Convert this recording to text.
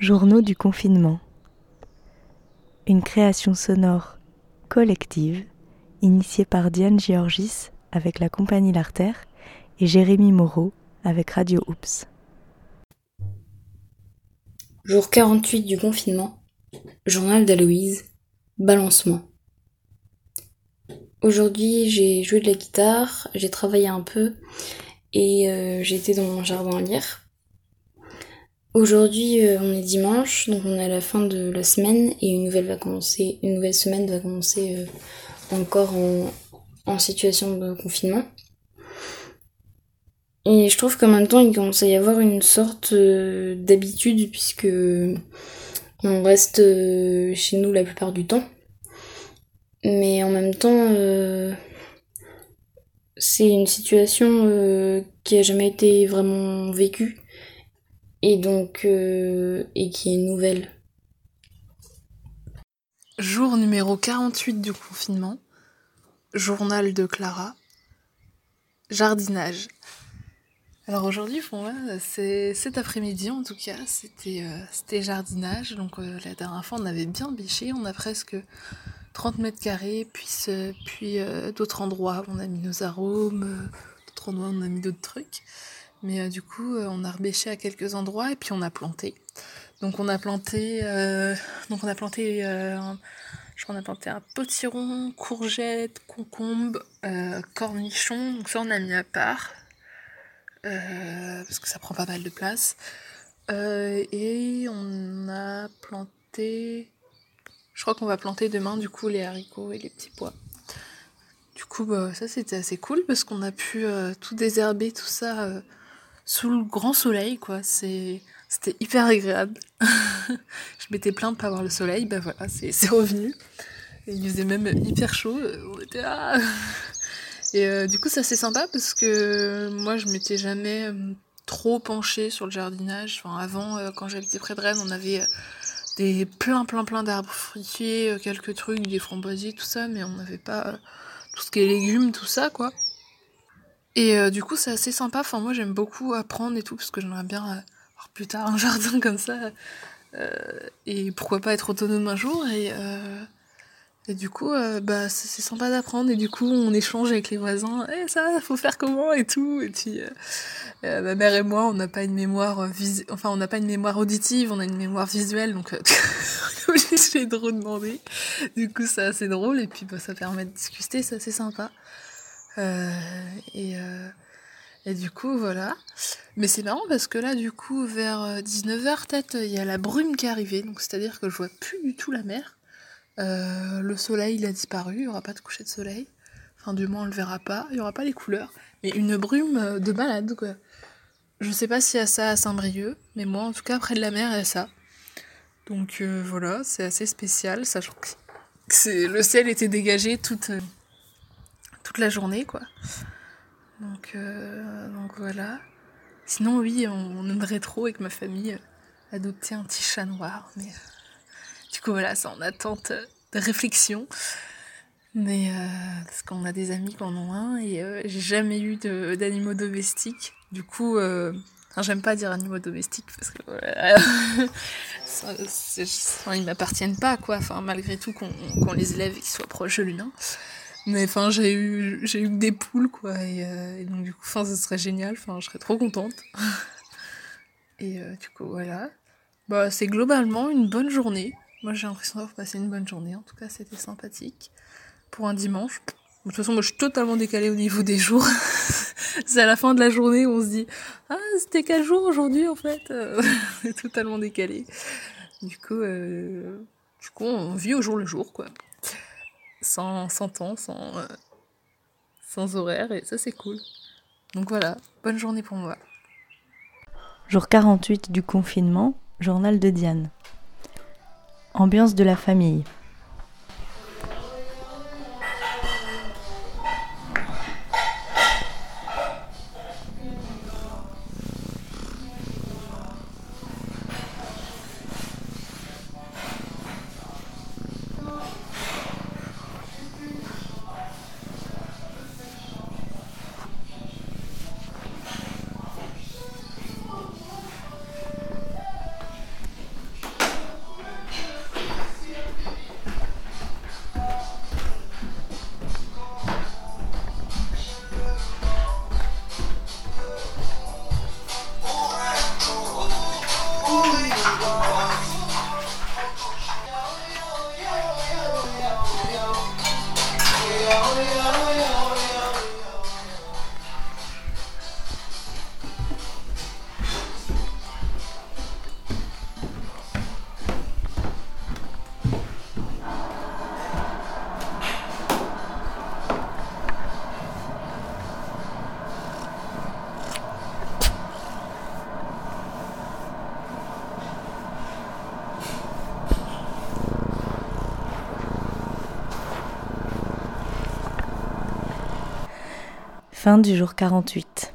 Journaux du confinement. Une création sonore collective initiée par Diane Georgis avec la compagnie L'Artère et Jérémy Moreau avec Radio Oops. Jour 48 du confinement. Journal d'Aloïse. Balancement. Aujourd'hui, j'ai joué de la guitare, j'ai travaillé un peu et euh, été dans mon jardin à lire. Aujourd'hui, euh, on est dimanche, donc on est à la fin de la semaine et une nouvelle va commencer, une nouvelle semaine va commencer euh, encore en, situation de confinement. Et je trouve qu'en même temps, il commence à y avoir une sorte d'habitude puisque on reste chez nous la plupart du temps. Mais en même temps, euh, c'est une situation euh, qui a jamais été vraiment vécue et donc euh, et qui est nouvelle. Jour numéro 48 du confinement. Journal de Clara. Jardinage. Alors aujourd'hui, c'est cet après-midi en tout cas, c'était c'était jardinage. Donc la dernière fois, on avait bien bêché, on a presque 30 mètres carrés, puis, puis euh, d'autres endroits on a mis nos arômes, euh, d'autres endroits on a mis d'autres trucs. Mais euh, du coup, on a rebêché à quelques endroits et puis on a planté. Donc on a planté, donc on a planté, je crois qu'on a planté un potiron, courgettes, concombre, cornichons. Donc ça on a mis à part parce que ça prend pas mal de place. et on a planté je crois qu'on va planter demain du coup les haricots et les petits pois. Du coup, bah, ça c'était assez cool parce qu'on a pu euh, tout désherber, tout ça euh, sous le grand soleil, quoi. C'est, c'était hyper agréable. je m'étais plainte de pas avoir le soleil, bah voilà, c'est, revenu. Et il faisait même hyper chaud, on était là. Et euh, du coup, ça c'est sympa parce que moi je m'étais jamais trop penchée sur le jardinage. Avant, quand j'habitais près de Rennes, on avait des plein plein plein d'arbres fruitiers, euh, quelques trucs, des framboisiers, tout ça, mais on n'avait pas euh, tout ce qui est légumes, tout ça, quoi. Et euh, du coup, c'est assez sympa. Enfin, moi, j'aime beaucoup apprendre et tout, parce que j'aimerais bien avoir plus tard un jardin comme ça. et pourquoi pas être autonome un jour. Et, et du coup, bah, c'est sympa d'apprendre. Et du coup, on échange avec les voisins. Eh, ça, faut faire comment et tout. Et puis, euh, ma mère et moi, on n'a pas une mémoire euh, enfin on n'a pas une mémoire auditive, on a une mémoire visuelle, donc euh, on est obligé de redemander. Du coup, c'est assez drôle et puis bah, ça permet de discuter, c'est assez sympa. Et, et du coup, voilà. Mais c'est marrant parce que là, du coup, vers 19h, peut-être, il y a la brume qui est arrivée, donc c'est-à-dire que je vois plus du tout la mer. le soleil, il a disparu, il n'y aura pas de coucher de soleil. Enfin, du moins, on le verra pas, il n'y aura pas les couleurs. Mais une brume de malade, quoi. Je sais pas s'il y a ça à Saint-Brieuc, mais moi en tout cas près de la mer il y a ça. Donc euh, voilà, c'est assez spécial, sachant que le ciel était dégagé toute, euh, toute la journée quoi. Donc, euh, donc voilà. Sinon oui, on, aimerait trop avec ma famille adopter un petit chat noir, mais du coup voilà, c'est en attente de réflexion. Mais parce qu'on a des amis qui en ont un et j'ai jamais eu d'animaux domestiques. Du coup, euh, j'aime pas dire animaux domestiques parce que ils m'appartiennent pas quoi. Enfin, malgré tout qu'on les élève et qu'ils soient proches de l'humain. Mais enfin, j'ai eu j'ai eu des poules quoi et, euh, donc du coup, ce serait génial. Enfin, je serais trop contente. et euh, du coup, voilà. Bah, c'est globalement une bonne journée. Moi, j'ai l'impression d'avoir passé une bonne journée. En tout cas, c'était sympathique pour un dimanche. De toute façon, moi, je suis totalement décalée au niveau des jours. c'est à la fin de la journée où on se dit Ah, c'était quel jour aujourd'hui, en fait? C'est totalement décalé. Du coup, euh, du coup, on vit au jour le jour, quoi. Sans, temps, euh, sans horaire, et ça, c'est cool. Donc voilà, bonne journée pour moi. Jour 48 du confinement, journal de Diane. Ambiance de la famille. Fin du jour 48.